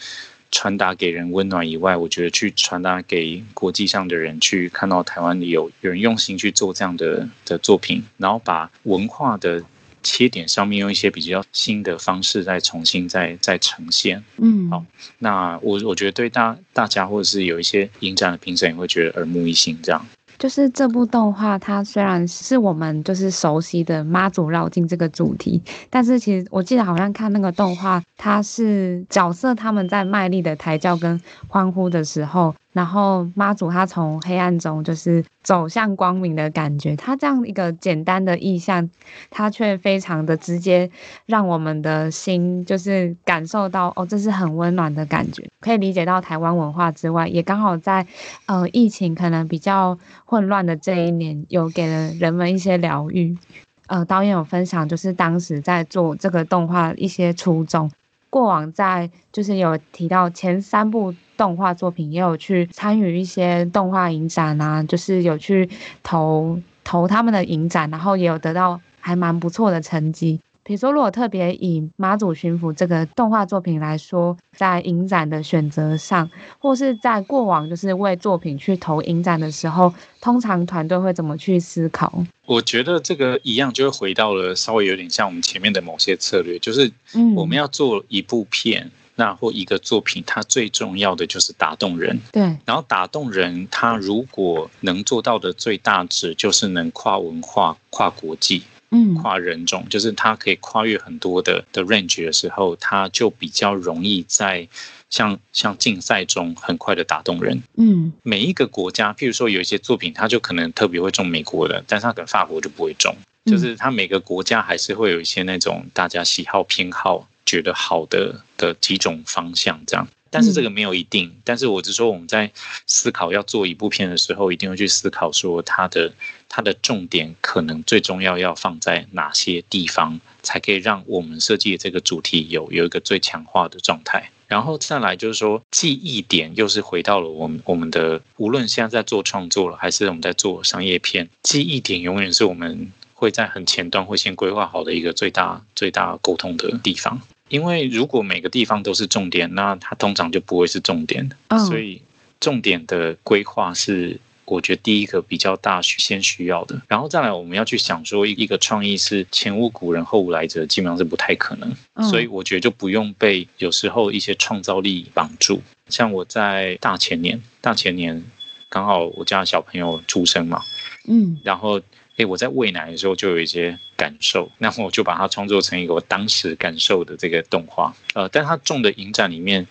传达给人温暖以外，我觉得去传达给国际上的人，去看到台湾里有有人用心去做这样的的作品，然后把文化的。切点上面用一些比较新的方式再重新再再呈现，嗯，好，那我我觉得对大大家或者是有一些影展的评审也会觉得耳目一新，这样。就是这部动画，它虽然是我们就是熟悉的妈祖绕境这个主题，但是其实我记得好像看那个动画，它是角色他们在卖力的抬轿跟欢呼的时候。然后妈祖他从黑暗中就是走向光明的感觉，他这样一个简单的意象，他却非常的直接，让我们的心就是感受到哦，这是很温暖的感觉。可以理解到台湾文化之外，也刚好在呃疫情可能比较混乱的这一年，有给了人们一些疗愈。呃，导演有分享就是当时在做这个动画一些初衷。过往在就是有提到前三部动画作品，也有去参与一些动画影展啊，就是有去投投他们的影展，然后也有得到还蛮不错的成绩。比如说，如果特别以妈祖巡抚这个动画作品来说，在影展的选择上，或是在过往就是为作品去投影展的时候，通常团队会怎么去思考？我觉得这个一样，就会回到了稍微有点像我们前面的某些策略，就是我们要做一部片，那或一个作品，它最重要的就是打动人。对，然后打动人，它如果能做到的最大值，就是能跨文化、跨国际。嗯，跨人种，就是它可以跨越很多的的 range 的时候，它就比较容易在像像竞赛中很快的打动人。嗯，每一个国家，譬如说有一些作品，它就可能特别会中美国的，但是它可能法国就不会中。就是它每个国家还是会有一些那种大家喜好偏好觉得好的的几种方向这样。但是这个没有一定，但是我是说我们在思考要做一部片的时候，一定会去思考说它的它的重点可能最重要要放在哪些地方，才可以让我们设计的这个主题有有一个最强化的状态。然后再来就是说记忆点，又是回到了我们我们的无论现在在做创作了，还是我们在做商业片，记忆点永远是我们会在很前端会先规划好的一个最大最大沟通的地方。因为如果每个地方都是重点，那它通常就不会是重点。Oh. 所以重点的规划是我觉得第一个比较大先需要的。然后再来，我们要去想说一个创意是前无古人后无来者，基本上是不太可能。Oh. 所以我觉得就不用被有时候一些创造力绑住。像我在大前年，大前年刚好我家小朋友出生嘛，嗯，然后。哎，我在喂奶的时候就有一些感受，那我就把它创作成一个我当时感受的这个动画。呃，但它中的影展里面，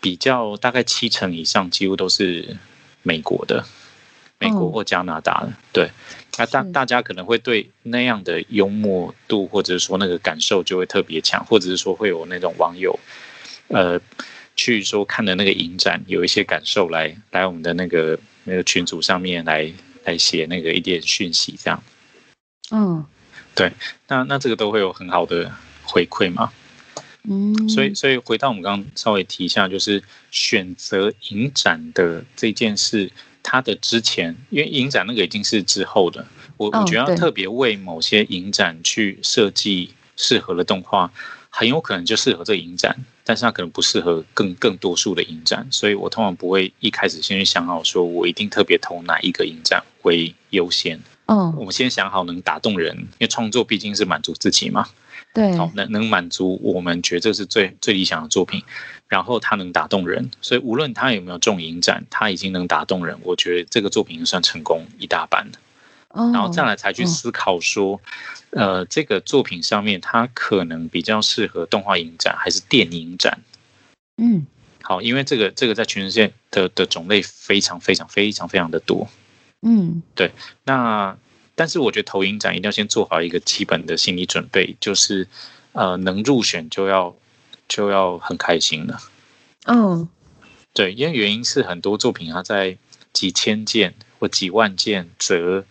比较大概七成以上几乎都是美国的，美国或加拿大的。对，那大大家可能会对那样的幽默度，或者说那个感受就会特别强，或者是说会有那种网友，呃，去说看的那个影展有一些感受来来我们的那个那个群组上面来。来写那个一点讯息，这样，嗯，对，那那这个都会有很好的回馈嘛，嗯，所以所以回到我们刚刚稍微提一下，就是选择影展的这件事，它的之前，因为影展那个已经是之后的，我我觉得要特别为某些影展去设计适合的动画，很有可能就适合这个影展。但是它可能不适合更更多数的影展，所以我通常不会一开始先去想好，说我一定特别投哪一个影展为优先。嗯，我们先想好能打动人，因为创作毕竟是满足自己嘛。对，好，能能满足我们觉得这是最最理想的作品，然后它能打动人，所以无论它有没有中影展，它已经能打动人，我觉得这个作品算成功一大半了。然后再来才去思考说，呃，这个作品上面它可能比较适合动画影展还是电影展？嗯，好，因为这个这个在全世界的的种类非常非常非常非常的多。嗯，对。那但是我觉得投影展一定要先做好一个基本的心理准备，就是呃能入选就要就要很开心了。嗯，对，因为原因是很多作品它在几千件或几万件折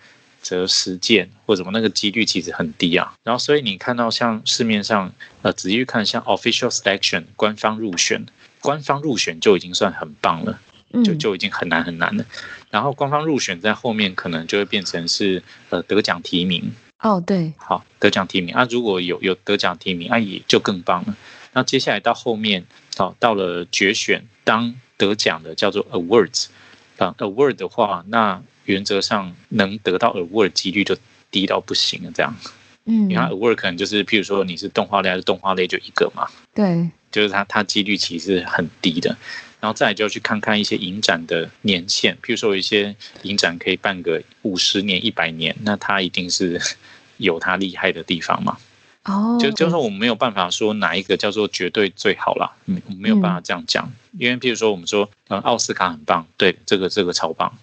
折十件或者什么，那个几率其实很低啊。然后所以你看到像市面上呃仔细看，像 official selection 官方入选，官方入选就已经算很棒了，就就已经很难很难了。然后官方入选在后面可能就会变成是呃得奖提名。哦，对，好，得奖提名啊，如果有有得奖提名啊，也就更棒了。那接下来到后面，好，到了决选，当得奖的叫做 awards，啊，award 的话，那原则上能得到 award 几率就低到不行了，这样。嗯，因为 award 可能就是，譬如说你是动画类还是动画类就一个嘛。对，就是它它几率其实很低的。然后再来就要去看看一些影展的年限，譬如说有一些影展可以办个五十年、一百年，那它一定是有它厉害的地方嘛。哦，就就是说我们没有办法说哪一个叫做绝对最好啦，嗯，我没有办法这样讲，因为譬如说我们说，嗯，奥斯卡很棒，对，这个这个超棒，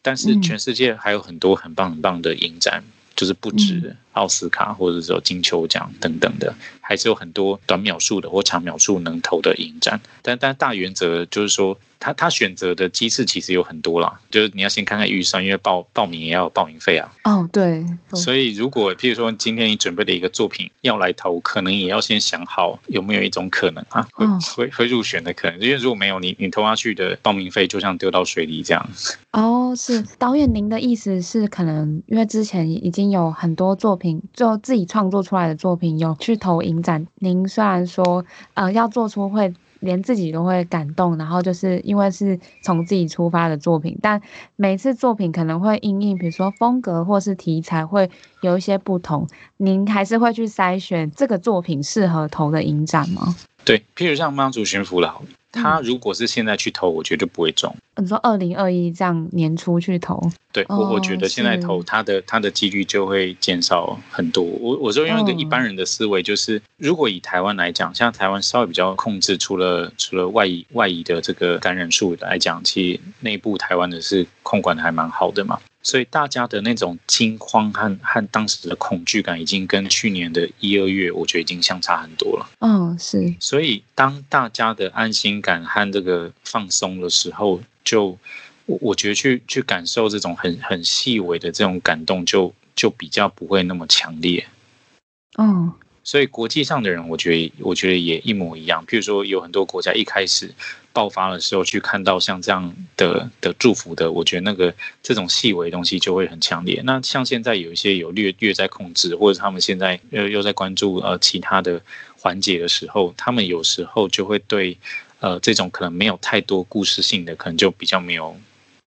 但是全世界还有很多很棒很棒的影展，就是不止奥斯卡或者说金球奖等等的，还是有很多短秒数的或长秒数能投的影展，但但大原则就是说。他他选择的机制其实有很多啦，就是你要先看看预算，因为报报名也要有报名费啊。哦，对。所以如果譬如说今天你准备的一个作品要来投，可能也要先想好有没有一种可能啊，会会会入选的可能。因为如果没有，你你投下去的报名费就像丢到水里这样。哦，是导演，您的意思是可能因为之前已经有很多作品就自己创作出来的作品有去投影展，您虽然说呃要做出会。连自己都会感动，然后就是因为是从自己出发的作品，但每次作品可能会因应，比如说风格或是题材会有一些不同，您还是会去筛选这个作品适合投的影展吗？对，譬如像妈祖巡抚了。他如果是现在去投，我觉得不会中。你说二零二一这样年初去投，对我我觉得现在投他的他的几率就会减少很多。我我说用一个一般人的思维，就是如果以台湾来讲，像台湾稍微比较控制，除了除了外移外移的这个感染数来讲，其实内部台湾的是控管的还蛮好的嘛。所以大家的那种惊慌和和当时的恐惧感，已经跟去年的一二月，我觉得已经相差很多了。嗯，是。所以当大家的安心感和这个放松的时候，就我我觉得去去感受这种很很细微的这种感动就，就就比较不会那么强烈。嗯。所以国际上的人，我觉得我觉得也一模一样。譬如说，有很多国家一开始爆发的时候，去看到像这样的的祝福的，我觉得那个这种细微的东西就会很强烈。那像现在有一些有略略在控制，或者他们现在又又在关注呃其他的环节的时候，他们有时候就会对呃这种可能没有太多故事性的，可能就比较没有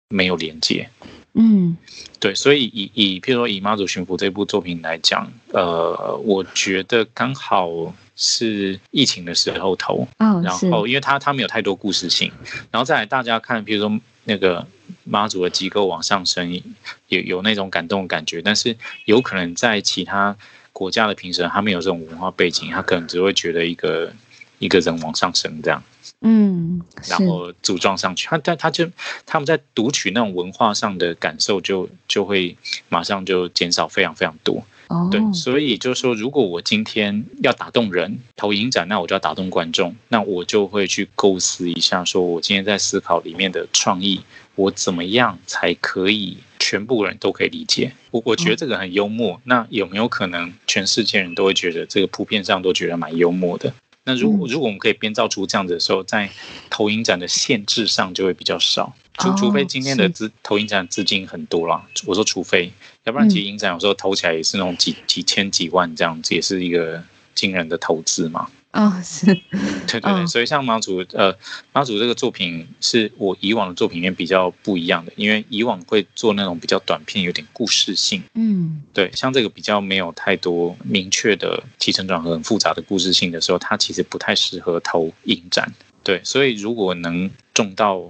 没有连接。嗯，对，所以以以譬如说以妈祖巡抚这部作品来讲，呃，我觉得刚好是疫情的时候投，哦、然后因为它它没有太多故事性，然后再来大家看，比如说那个妈祖的机构往上升，有有那种感动的感觉，但是有可能在其他国家的评审，他没有这种文化背景，他可能只会觉得一个一个人往上升这样。嗯，然后组装上去，他但他就他们在读取那种文化上的感受就，就就会马上就减少非常非常多。哦，对，所以就是说，如果我今天要打动人，投影展，那我就要打动观众，那我就会去构思一下，说我今天在思考里面的创意，我怎么样才可以全部人都可以理解？我我觉得这个很幽默，那有没有可能全世界人都会觉得这个普遍上都觉得蛮幽默的？那如果如果我们可以编造出这样子的时候，在投影展的限制上就会比较少，除除非今天的资投影展资金很多啦，我说除非，要不然其实影展有时候投起来也是那种几几千几万这样子，也是一个惊人的投资嘛。啊、哦，是，(laughs) 对对对，所以像马祖，呃，马祖这个作品是我以往的作品里面比较不一样的，因为以往会做那种比较短片，有点故事性，嗯，对，像这个比较没有太多明确的起承转合、很复杂的故事性的时候，它其实不太适合投影展，对，所以如果能中到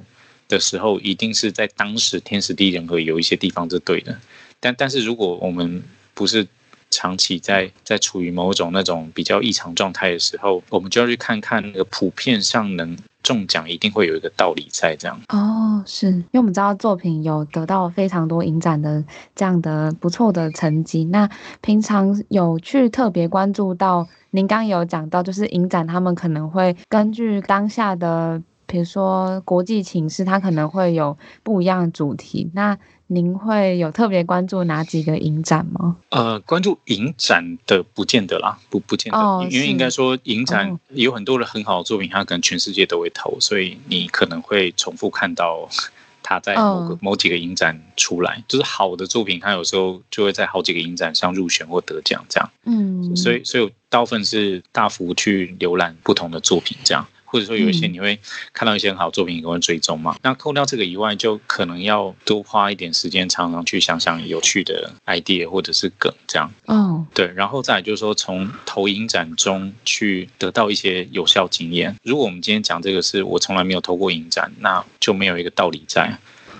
的时候，一定是在当时天时地利人和有一些地方是对的，但但是如果我们不是。长期在在处于某种那种比较异常状态的时候，我们就要去看看那个普遍上能中奖一定会有一个道理在这样。哦，是因为我们知道作品有得到非常多影展的这样的不错的成绩，那平常有去特别关注到，您刚有讲到，就是影展他们可能会根据当下的。比如说国际情势，它可能会有不一样的主题。那您会有特别关注哪几个影展吗？呃，关注影展的不见得啦，不不见得，哦、因为应该说影展有很多的很好的作品，它可能全世界都会投，所以你可能会重复看到 (laughs) 它在某个、哦、某几个影展出来。就是好的作品，它有时候就会在好几个影展上入选或得奖这样。嗯，所以所以大部分是大幅去浏览不同的作品这样。或者说有一些你会看到一些很好的作品，你会追踪嘛？嗯、那扣掉这个以外，就可能要多花一点时间，常常去想想有趣的 idea 或者是梗这样。哦，对，然后再来就是说，从投影展中去得到一些有效经验。如果我们今天讲这个是我从来没有投过影展，那就没有一个道理在。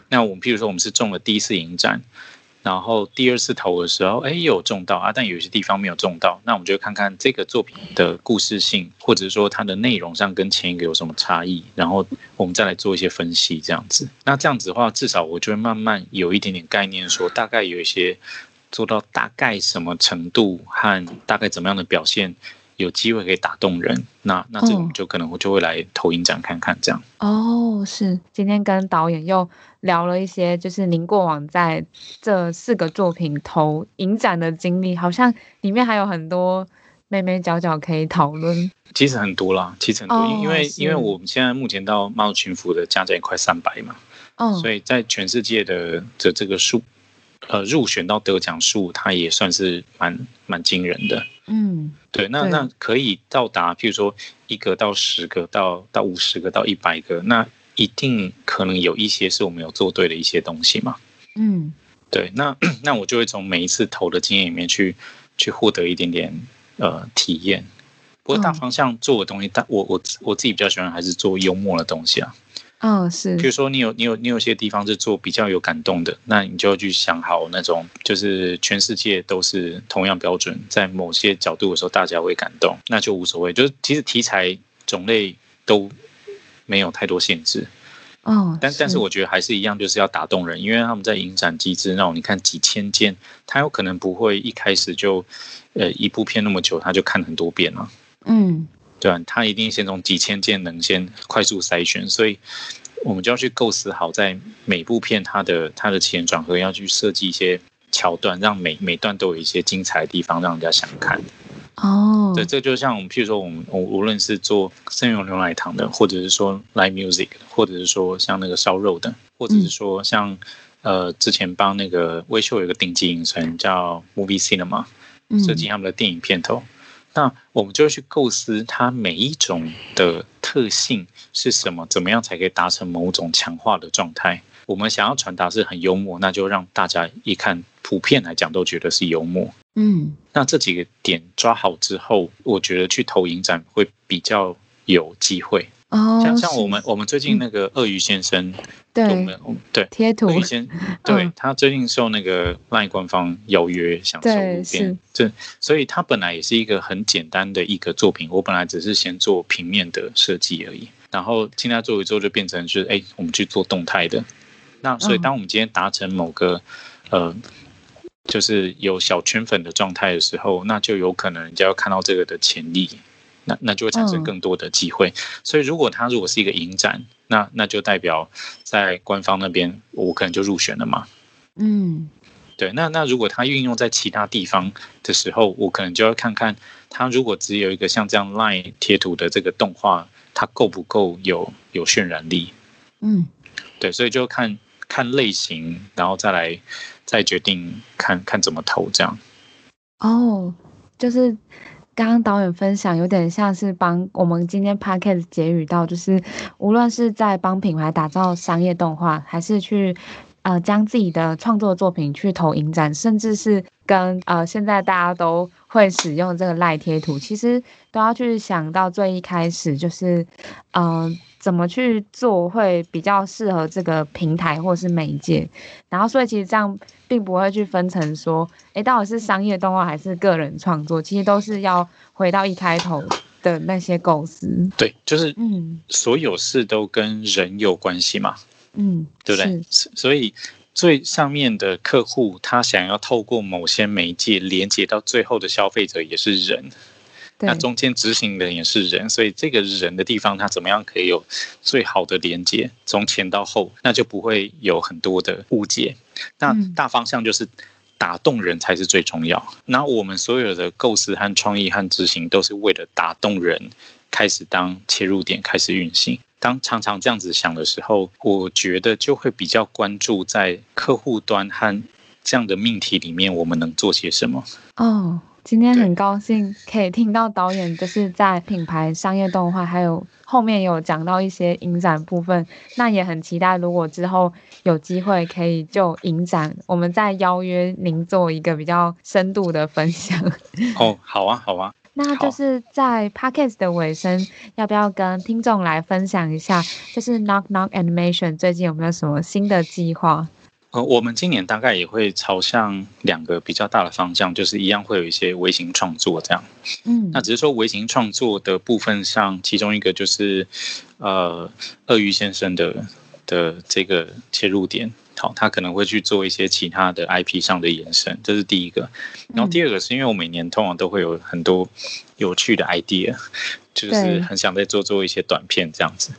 那我们譬如说，我们是中了第一次影展。然后第二次投的时候，哎，有中到啊，但有些地方没有中到。那我们就看看这个作品的故事性，或者说它的内容上跟前一个有什么差异，然后我们再来做一些分析，这样子。那这样子的话，至少我就会慢慢有一点点概念，说大概有一些做到大概什么程度和大概怎么样的表现。有机会可以打动人，那那这种就可能我就会来投影展看看这样。哦，是今天跟导演又聊了一些，就是您过往在这四个作品投影展的经历，好像里面还有很多眉眉角角可以讨论。其实很多啦，其实很多，哦、因为因为我们现在目前到猫群服的加在也快三百嘛，哦，所以在全世界的的这个数。呃，入选到得奖数，它也算是蛮蛮惊人的。嗯，对，那那可以到达，譬如说一个到十个，到到五十个，到一百个，那一定可能有一些是我们有做对的一些东西嘛。嗯，对，那 (clears throat) 那我就会从每一次投的经验里面去去获得一点点呃体验。不过大方向做的东西，但我我我自己比较喜欢还是做幽默的东西啊。嗯、哦，是。比如说，你有你有你有些地方是做比较有感动的，那你就要去想好那种，就是全世界都是同样标准，在某些角度的时候，大家会感动，那就无所谓。就是其实题材种类都没有太多限制。哦。但但是我觉得还是一样，就是要打动人，因为他们在影展机制那种，你看几千件，他有可能不会一开始就，呃，一部片那么久，他就看很多遍了。嗯。对啊，他一定先从几千件能先快速筛选，所以我们就要去构思好，在每部片它的它的起承转合要去设计一些桥段，让每每段都有一些精彩的地方，让人家想看。哦，对，这就像我们，譬如说我们，我无论是做生用牛奶糖的，或者是说 live music，或者是说像那个烧肉的，或者是说像、嗯、呃之前帮那个微秀有一个顶级影城叫 Movie Cinema 设计他们的电影片头。那我们就会去构思它每一种的特性是什么，怎么样才可以达成某种强化的状态？我们想要传达是很幽默，那就让大家一看，普遍来讲都觉得是幽默。嗯，那这几个点抓好之后，我觉得去投影展会比较有机会。哦，像像我们我们最近那个鳄鱼先生，对，我们对贴图，鳄鱼先对他最近受那个 LINE 官方邀约，想做一遍，这所以他本来也是一个很简单的一个作品，我本来只是先做平面的设计而已，然后现在做一做就变成是哎，我们去做动态的，那所以当我们今天达成某个呃，就是有小圈粉的状态的时候，那就有可能人家要看到这个的潜力。那那就会产生更多的机会，所以如果它如果是一个影展，那那就代表在官方那边我可能就入选了嘛。嗯，对。那那如果它运用在其他地方的时候，我可能就要看看它如果只有一个像这样 LINE 贴图的这个动画，它够不够有有渲染力？嗯，对。所以就看看类型，然后再来再决定看看怎么投这样。哦，就是。刚刚导演分享有点像是帮我们今天 podcast 结语到，就是无论是在帮品牌打造商业动画，还是去呃将自己的创作作品去投影展，甚至是跟呃现在大家都会使用这个赖贴图，其实都要去想到最一开始就是嗯。怎么去做会比较适合这个平台或是媒介？然后所以其实这样并不会去分成说，诶，到底是商业动画还是个人创作？其实都是要回到一开头的那些构思。对，就是嗯，所有事都跟人有关系嘛。嗯，对不对？所以最上面的客户他想要透过某些媒介连接到最后的消费者也是人。那中间执行的人也是人，所以这个人的地方，他怎么样可以有最好的连接，从前到后，那就不会有很多的误解。那大方向就是打动人才是最重要。那我们所有的构思和创意和执行，都是为了打动人，开始当切入点开始运行。当常常这样子想的时候，我觉得就会比较关注在客户端和这样的命题里面，我们能做些什么。哦。今天很高兴可以听到导演就是在品牌商业动画，还有后面有讲到一些影展部分，那也很期待如果之后有机会可以就影展，我们再邀约您做一个比较深度的分享。哦，(laughs) 好啊，好啊。那就是在 Podcast 的尾声，要不要跟听众来分享一下，就是 Knock Knock Animation 最近有没有什么新的计划？呃，我们今年大概也会朝向两个比较大的方向，就是一样会有一些微型创作这样。嗯，那只是说微型创作的部分上，其中一个就是呃，鳄鱼先生的的这个切入点，好，他可能会去做一些其他的 IP 上的延伸，这是第一个。然后第二个是因为我每年通常都会有很多有趣的 idea，就是很想再做做一些短片这样子。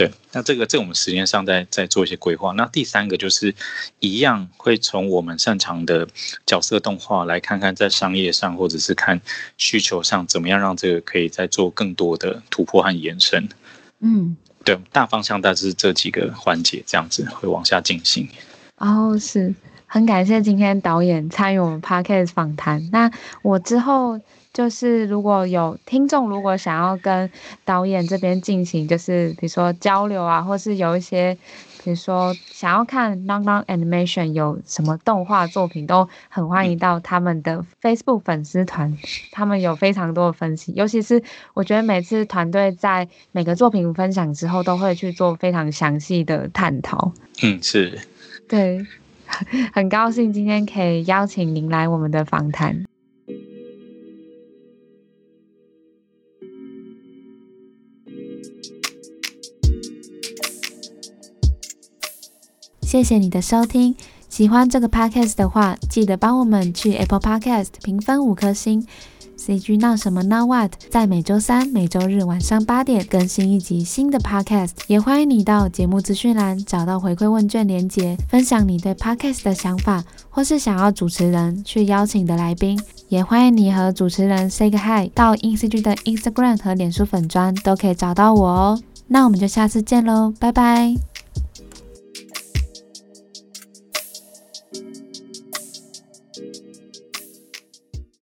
对，那这个这个、我们时间上再再做一些规划。那第三个就是一样会从我们擅长的角色动画来看看在商业上或者是看需求上怎么样让这个可以再做更多的突破和延伸。嗯，对，大方向大致是这几个环节这样子会往下进行。哦，是很感谢今天导演参与我们 Podcast 访谈。那我之后。就是如果有听众如果想要跟导演这边进行，就是比如说交流啊，或是有一些，比如说想要看 Knock Knock Animation 有什么动画作品，都很欢迎到他们的 Facebook 粉丝团，他们有非常多的分析，尤其是我觉得每次团队在每个作品分享之后，都会去做非常详细的探讨。嗯，是，对，(laughs) 很高兴今天可以邀请您来我们的访谈。谢谢你的收听，喜欢这个 podcast 的话，记得帮我们去 Apple Podcast 评分五颗星。CG 闹什么闹 What 在每周三、每周日晚上八点更新一集新的 podcast，也欢迎你到节目资讯栏找到回馈问卷连结，分享你对 podcast 的想法，或是想要主持人去邀请的来宾，也欢迎你和主持人 say 个 hi，到 INCG 的 Instagram 和脸书粉砖都可以找到我哦。那我们就下次见喽，拜拜。